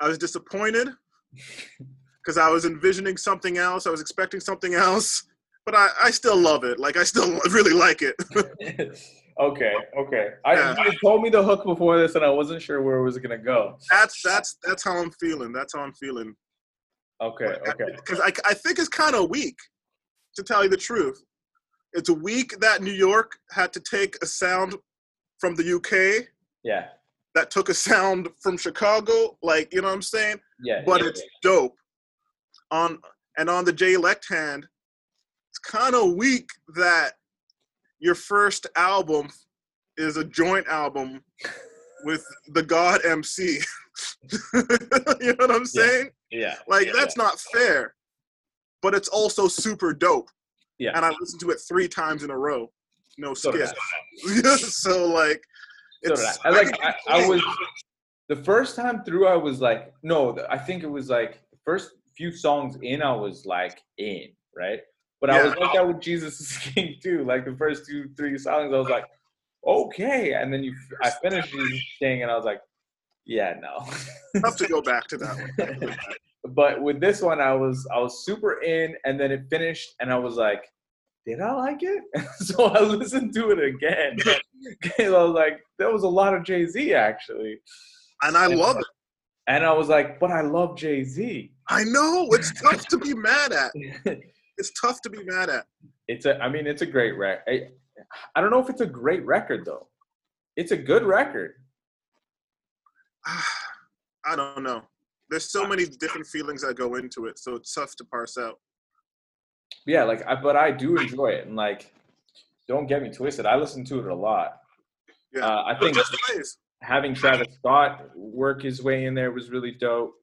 I was disappointed because I was envisioning something else. I was expecting something else, but I, I still love it. Like I still really like it. okay, okay. I Yeah. you told me the hook before this, and I wasn't sure where it was gonna go. that's that's that's how I'm feeling. That's how I'm feeling. Okay, okay. Because I I think it's kind of weak, to tell you the truth. It's weak that New York had to take a sound from the UK Yeah, that took a sound from Chicago, like you know what I'm saying. yeah. But yeah, it's dope. On and on the J left hand, it's kind of weak that your first album is a joint album with the God MC. you know what I'm saying? yeah. yeah. Like yeah, that's not fair. But it's also super dope. Yeah. And I listened to it three times in a row. No So did skips. so like So I. I like I, I was the first time through I was like no I think it was like the first few songs in I was like in right but I was like that with Jesus is King too like the first two three songs I was like okay and then you I finished Jesus King and I was like yeah no have to go back to that one. But with this one I was I was super in and then it finished and I was like did I like it? so I listened to it again. I was like, there was a lot of Jay Z actually. And I love it. And I was like, but I love Jay Z. I know it's tough to be mad at. It's tough to be mad at. it's a, I mean, it's a great record. I, I don't know if it's a great record though. It's a good record. I don't know. There's so many different feelings that go into it, so it's tough to parse out. Yeah, like, I, but I do enjoy it. And like, don't get me twisted. I listen to it a lot. Yeah, Uh, I think having Travis Scott work his way in there was really dope.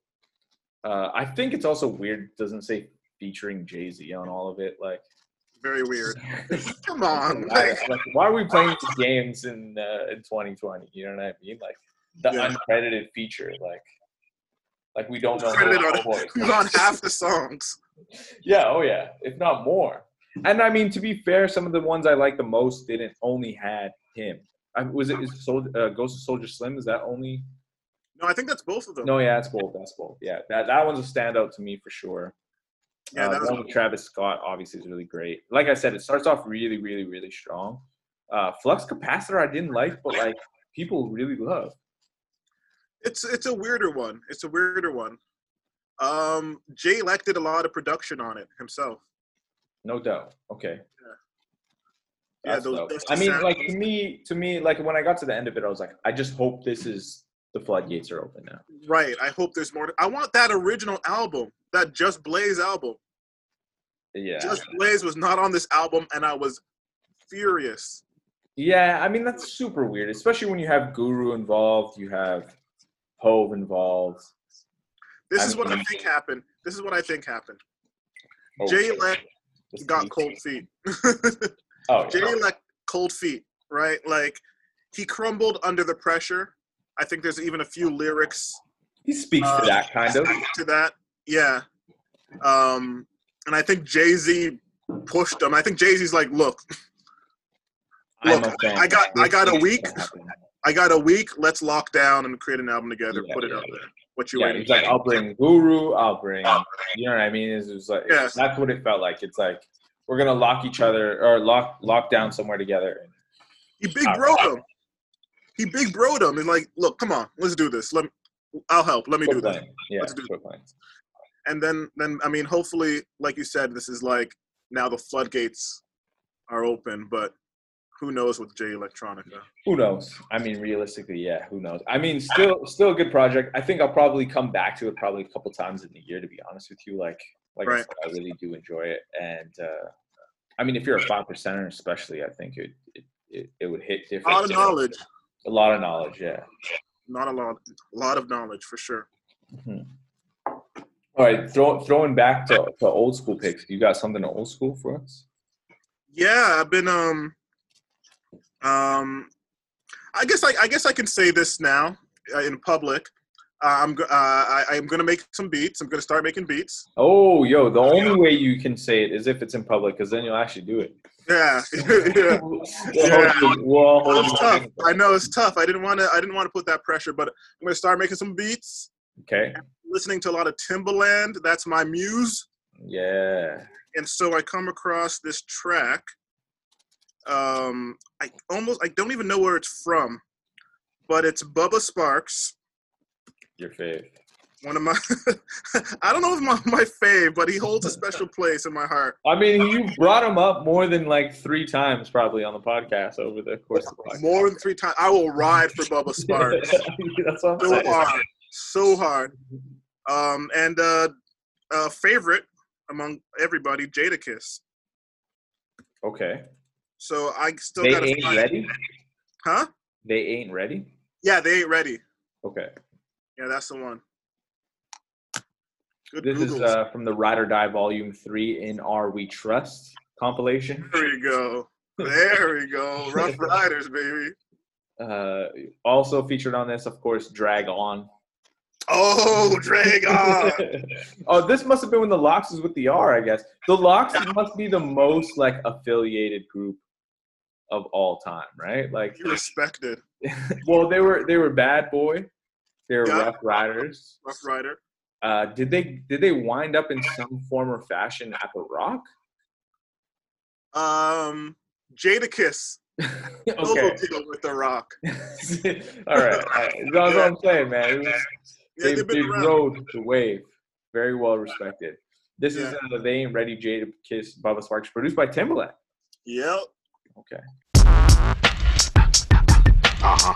Uh, I think it's also weird. Doesn't say featuring Jay Z on all of it. Like, Very weird. Come on, why, like, like, why are we playing these games in uh, in 2020? You know what I mean? Like the Yeah. uncredited feature, like like we don't know. On- our boy is. He's on half the songs. Yeah, oh yeah, if not more. And I mean, to be fair, some of the ones I like the most didn't only had him. I, was it is Sol- uh, Ghost of Soulja Slim? Is that only? No, I think that's both of them. No, yeah, that's both. That's both. Yeah, that that one's a standout to me for sure. yeah, uh, that one with Travis Scott obviously is really great. Like I said, it starts off really, really, really strong. Uh, Flux Capacitor I didn't like, but like people really love. It's it's a weirder one. It's a weirder one. Um, Jay Elec did a lot of production on it himself. No doubt. Okay. Yeah, That's those dusty I mean, sounds. like to me, to me, like when I got to the end of it, I was like, I just hope this is the floodgates are open now. Right. I hope there's more. I want that original album, that Just Blaze album. Yeah. Just Blaze was not on this album, and I was furious. Yeah, I mean that's super weird, especially when you have Guru involved, you have Hove involved. This is what I think happened. This is what I think happened. Oh, Jay. Leck got cold feet. Oh, Jay yeah. Leck cold feet, right? Like he crumbled under the pressure. I think there's even a few lyrics he speaks Uh, to that kind of. to that. Yeah. Um, and I think Jay Z pushed him. I think Jay Z's like, look, I'm Look. I got- I got a week. I got a week. Let's lock down and create an album together. Yeah, put it yeah, out there. What you Yeah, waiting? he's like, I'll bring Guru, I'll bring, you know what I mean? It's just like Yeah. that's what it felt like. It's like we're gonna lock each other or lock lock down somewhere together. He big broed him. He big broed him. and like, look, come on, let's do this. Let me, I'll help. Let me do this. Yeah, Let's do playing. And then, then I mean, hopefully, like you said, this is like now the floodgates are open. But who knows with Jay Electronica? Who knows? I mean, realistically, yeah, who knows? I mean, still, still a good project. I think I'll probably come back to it probably a couple times in the year. To be honest with you, like, like I said, I really do enjoy it. And uh, I mean, if you're a five percenter, especially, I think it it, it, it would hit different. A lot of knowledge. A lot of knowledge, yeah. Not a lot. A lot of knowledge for sure. Mhm. All right, throw, throwing back to, to old school picks. You got something old school for us? Yeah, I've been um um I guess I, I guess I can say this now uh, in public. Uh, I'm uh, I, I'm gonna make some beats. I'm gonna start making beats. Oh, yo, the only way you can say it is if it's in public, because then you'll actually do it. Yeah, yeah. Yeah. you- we'll It's tough. I know it's tough. I didn't want to. I didn't want to put that pressure, but I'm gonna start making some beats. Okay. Listening to a lot of Timbaland. That's my muse. Yeah. And so I come across this track. Um, I almost I don't even know where it's from, but it's Bubba Sparxxx. Your fave. One of my, I don't know if my my fave, but he holds a special place in my heart. I mean, you brought him up more than like three times probably on the podcast over the course of the podcast. More than three times, I will ride for Bubba Sparxxx. That's what I'm so saying. hard, so hard. Um, and uh, uh, favorite among everybody, Jadakiss. Okay. So I still They gotta ain't find- ready? huh? They ain't ready? Yeah, they ain't ready. Okay. Yeah, that's the one. Good This is uh, from the Ryde or Die Volume 3 in R We Trust compilation. there we go. There we go. Rough Riders, baby. Uh, also featured on this, of course, Drag On. Oh, drag on. oh, this must have been when the LOX was with the R, I guess. The LOX must be the most like affiliated group of all time, right? Like, You respected. well, they were they were Bad Boy, they were Yeah. Rough Riders. Rough Rider. Uh, did they did they wind up in some form or fashion at the Roc? Um, Jadakiss. Solo okay, deal with The Roc. all right, all right. That's what I'm saying, man. Was- Yeah, they, they rode the wave. Very well respected. This is Yeah. uh, They Ain't Ready Jada Kiss Bubba Sparxxx, produced by Timbaland. Yep. Okay. Uh-huh.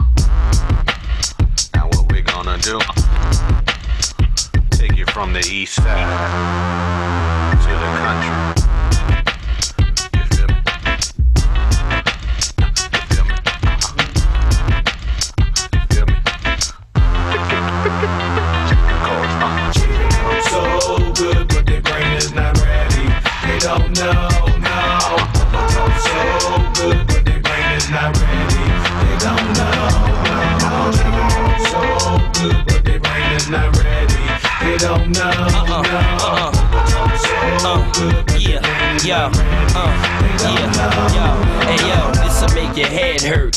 Now what we're gonna do? Take you from the east side to the country.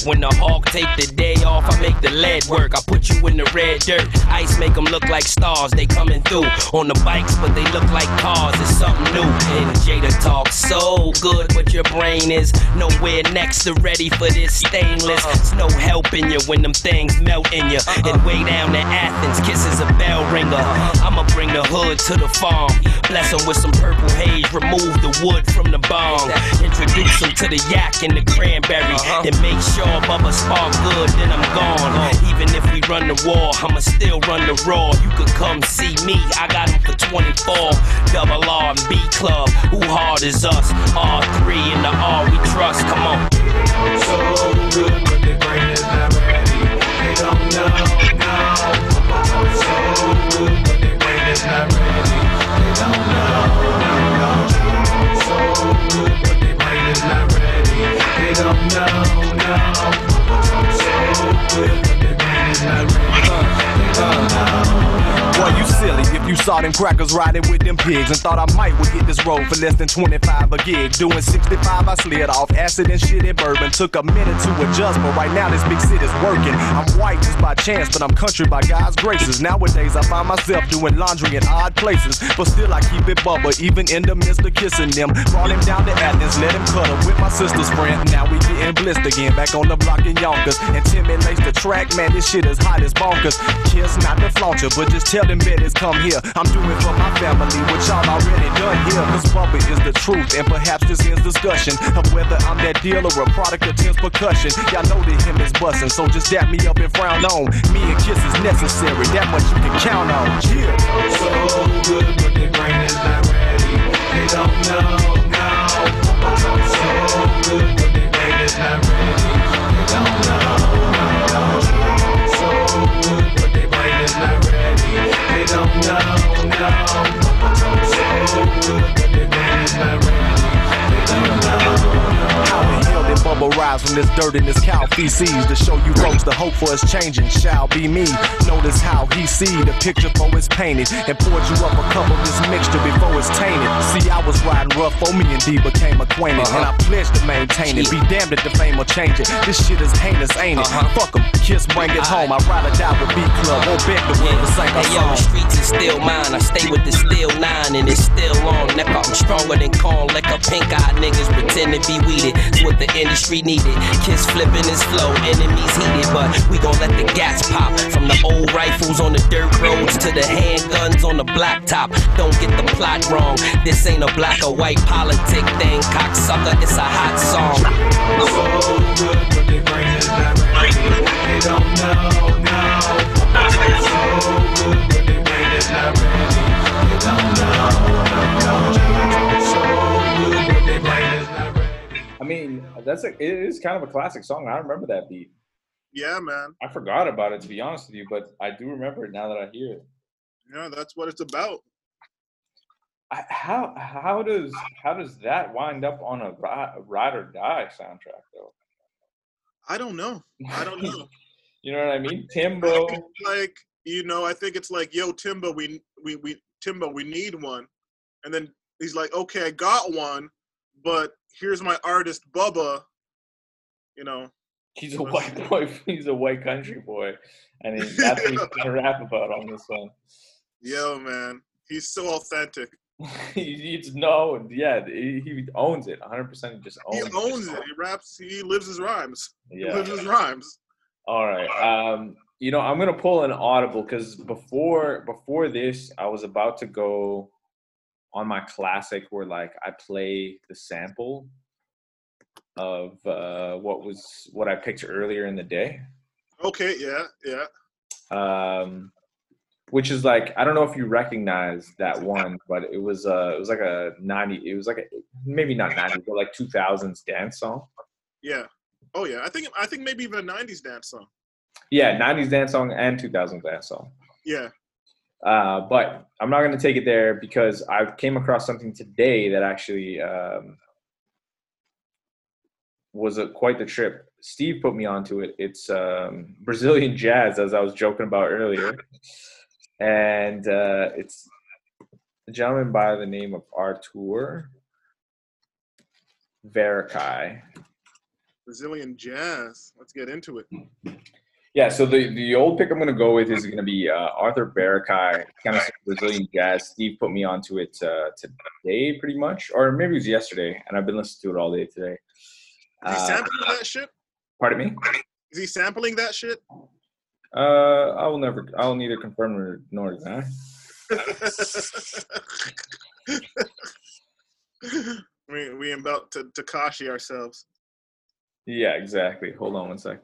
When the hawk take the day off, I make the lead work. I put you in the red dirt. Ice make them look like stars, they coming through. On the bikes, but they look like cars, it's something new. And Jada talks so good, but your brain is nowhere next to ready for this stainless. It's no helping you when them things melt in you. And way down to Athens, kisses a bell ringer. I'ma bring the hood to the farm. Bless 'em with some purple haze, remove the wood from the bong. Introduce him to the yak and the cranberry. Uh-huh. Then make sure Bubba spark good, then I'm gone. Even if we run the war, I'ma still run the raw. You could come see me, I got him for 24. Double R and B Club, who hard is us? R3 and the R we trust, come on. So good, but their brain is not ready. They don't know, no. So good, but their brain is not ready. They don't know, no, no. So good, but their brain is not ready. They don't know, no. So good, Boy, you silly if you saw them crackers riding with them pigs and thought I might would hit this road for less than 25 a gig. Doing 65, I slid off acid and shit in bourbon. Took a minute to adjust, but right now this big city's working. I'm white just by chance, but I'm country by God's graces. Nowadays, I find myself doing laundry in odd places, but still I keep it bubble, even in the midst of kissing them. Brought him down to Athens, let him cuddle with my sister's friend. Now we getting blissed again, back on the block in Yonkers. And Timmy lace the track, man, this shit is hot as bonkers. Kiss not to flaunt you, but just tell them betters come here. I'm doing for my family what y'all already done here. Cause Bubba is the truth, and perhaps this ends discussion of whether I'm that deal or a product of tense percussion. Y'all know that him is bustin', so just dap me up and frown on. Me and Kiss is necessary, that much you can count on. Yeah. So good, but their brain is not ready. They don't know, no. So good, but their brain is not ready. They don't know, no. So good, but their brain is not ready. They don't know, no. So. They don't know, How the hell did Bubba rise from this dirt and this cow feces to show you folks the hope for us changing shall be me? Notice how he see the picture for it's painted and poured you up a cup of this mixture before it's tainted. See, I was riding rough for me and D became acquainted, and I pledged to maintain it. Be damned if the fame will change it. This shit is heinous, ain't it? Fuck 'em, kiss, bring it home. I'd rather die with B Club or beg the world to sing a Hey yo, the streets is still mine. I stay with the steel nine and it's still on. Neck I'm stronger than corn, like a pink eyed niggas pretend to be weeded. It's what the industry needed. Kiss flipping his flow, enemies heated, but we gon' let the gas pop. From the old rifles on the dirt roads to the handguns on the blacktop. Don't get the plot wrong. This ain't a black or white politic thing, cocksucker. It's a hot song. So good, that's a, it is kind of a classic song. I remember that beat. Yeah, man. I forgot about it to be honest with you, but I do remember it now that I hear it. Yeah, that's what it's about. I, how how does how does that wind up on a ri- ride or die soundtrack though? I don't know. I don't know. You know what I mean? Timbo. like you know, I think it's like, yo, Timbo, we we we Timbo, we need one, and then he's like, okay, I got one, but here's my artist Bubba. You know, He's a white boy. He's a white country boy, and he, that's what he's gonna rap about on this one. yo, man, he's so authentic. he, he's no, yeah, he, he owns it 100. percent He just He owns. owns this it. He raps. He lives his rhymes. He Yeah. lives his rhymes. All right. Um, you know, I'm gonna pull an audible because before before this, I was about to go on my classic where like I play the sample of uh, what was what I picked earlier in the day. Okay, yeah, yeah. Um, which is like I don't know if you recognize that one, but it was uh it was like a 90 it was like a maybe not 90 but like 2000s dance song. Yeah. Oh yeah. I think I think maybe even a '90s dance song. Yeah, 90s dance song and 2000s dance song. Yeah. Uh, but I'm not going to take it there because I came across something today that actually um, was a, quite the trip. Steve put me onto it. It's um, Brazilian jazz, as I was joking about earlier, and uh, it's a gentleman by the name of Arthur Verocai. Brazilian jazz. Let's get into it. Yeah, so the, the old pick I'm going to go with is going to be uh, Arthur Verocai, kind of Brazilian jazz. Steve put me onto it uh, today, pretty much, or maybe it was yesterday, and I've been listening to it all day today. Is he Uh, sampling that shit? pardon me. Is he sampling that shit? Uh, I will never. I will neither confirm nor, nor deny. We we about to Tekashi ourselves. Yeah, exactly. Hold on one sec.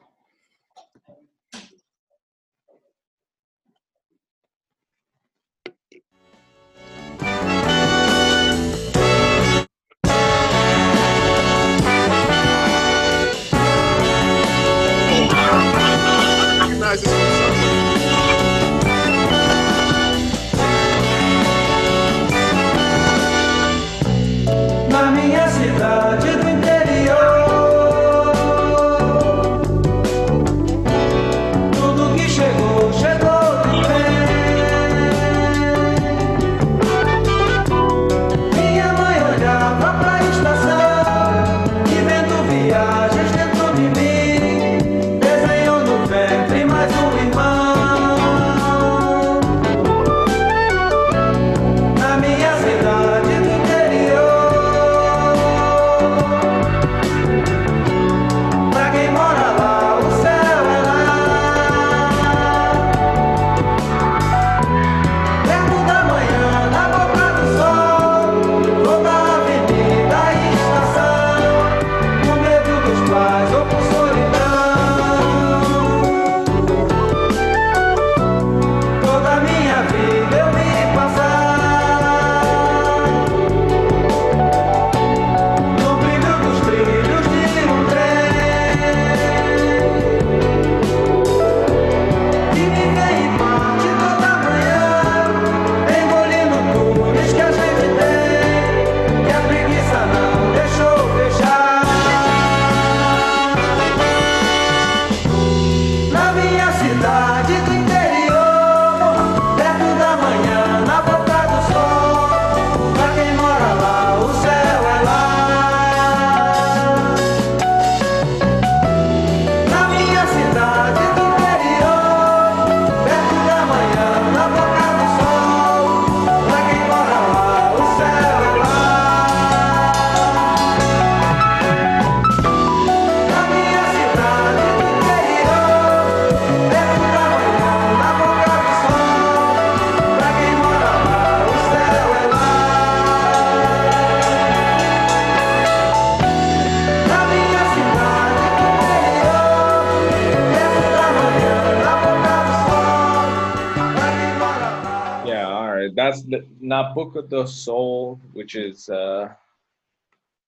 The of the Soul, which is uh,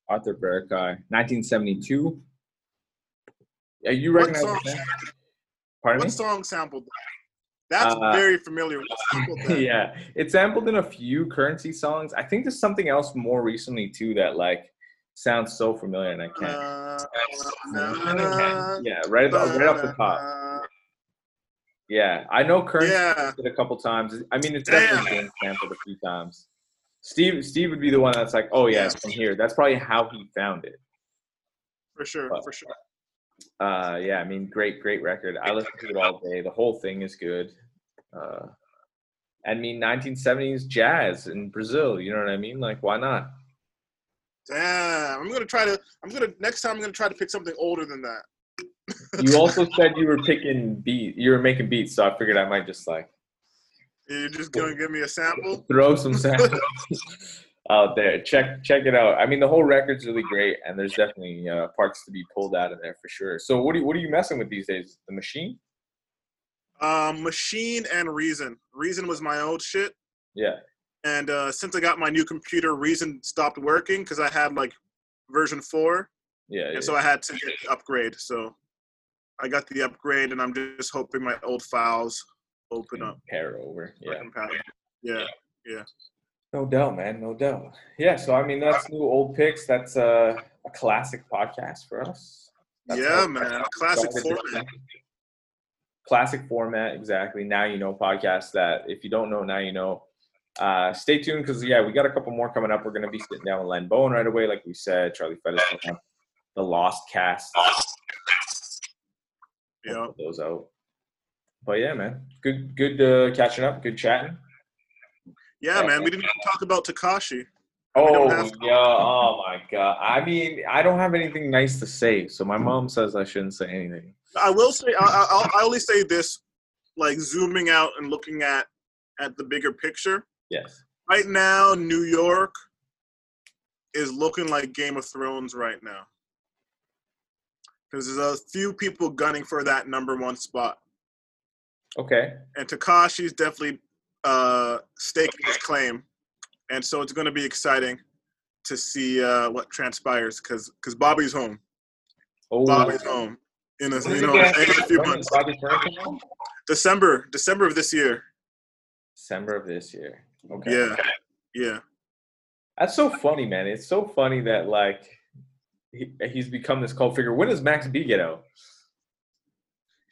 Arthur Verocai, 1972. Yeah, you What recognize song? that? Pardon What me? song sampled that? That's Uh, very familiar. What yeah, it's sampled in a few Curren$y songs. I think there's something else more recently too that like sounds so familiar, and I can't. Uh, yeah, right, right off the top. Yeah, I know Curren$y Yeah. did a couple times. I mean, it's definitely been sampled a few times. Steve, Steve would be the one that's like, "Oh yeah, it's from here." That's probably how he found it. For sure, But- for sure. Uh, yeah, I mean, great, great record. I listen to it all day. The whole thing is good. Uh, I mean, 1970s jazz in Brazil. You know what I mean? Like, why not? Damn, I'm gonna try to. I'm gonna next time. I'm gonna try to pick something older than that. You also said you were picking beat. You were making beats, so I figured I might just like You're just gonna give me a sample. throw some samples out there. Check check it out. I mean, the whole record's really great, and there's definitely uh, parts to be pulled out of there for sure. So, what do you, what are you messing with these days? The Maschine? Um, Maschine and Reason. Reason was my old shit, Yeah. and uh, since I got my new computer, Reason stopped working because I had like version four, Yeah. yeah. and so I had to upgrade. So I got the upgrade, and I'm just hoping my old files open up. Pair over. so I Yeah. can pass it. Yeah. No doubt, man. No doubt. Yeah. So, I mean, that's new old picks. That's uh, a classic podcast for us. That's yeah, man. Classic format. Classic format, exactly. Now you know podcast that if you don't know, now you know. Uh, stay tuned because yeah, we got a couple more coming up. We're gonna be sitting down with Len Bowen right away, like we said. Charlie Fettah's coming up. The Lost Cast. Yeah. those out. But yeah, man, good, good uh, catching up, good chatting. Yeah, man. We didn't even talk about Tekashi. Oh to. yeah, oh my god. I mean, I don't have anything nice to say, so my mom says I shouldn't say anything. I will say, I, I'll, I only say this, like zooming out and looking at at the bigger picture. Yes. Right now, New York is looking like Game of Thrones right now. Because there's a few people gunning for that number one spot. Okay. And Tekashi's definitely uh, staking his claim. And so it's going to be exciting to see uh, what transpires because because Bobby's home. Oh, Bobby's home in a, you know, in a few months. Bobby Furman come out? December, December of this year. December of this year. Okay. Yeah, yeah. That's so funny, man. It's so funny that like he, he's become this cult figure. When does Max B get out?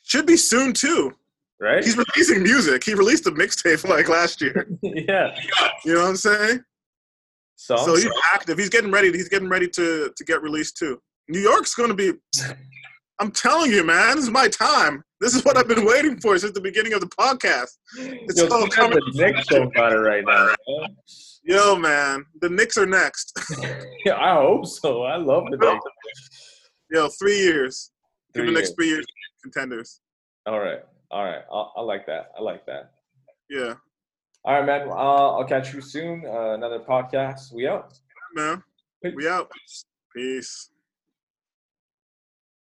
Should be soon too. Right? He's releasing music. He released a mixtape like last year. yeah. You know what I'm saying? So, So he's active. He's getting ready. He's getting ready to to get released too. New York's going to be. I'm telling you, man. This is my time. This is what I've been waiting for since the beginning of the podcast. It's Yo, all coming. the Knicks don't got it right now. man. Yo, man, the Knicks are next. Yeah, I hope so. I love the Knicks. Yo, three years. Give the next three years contenders. All right. All right. I, I like that. I like that. Yeah, All right, man. Uh, I'll catch you soon. Uh, another podcast. We out. man. We out. Peace.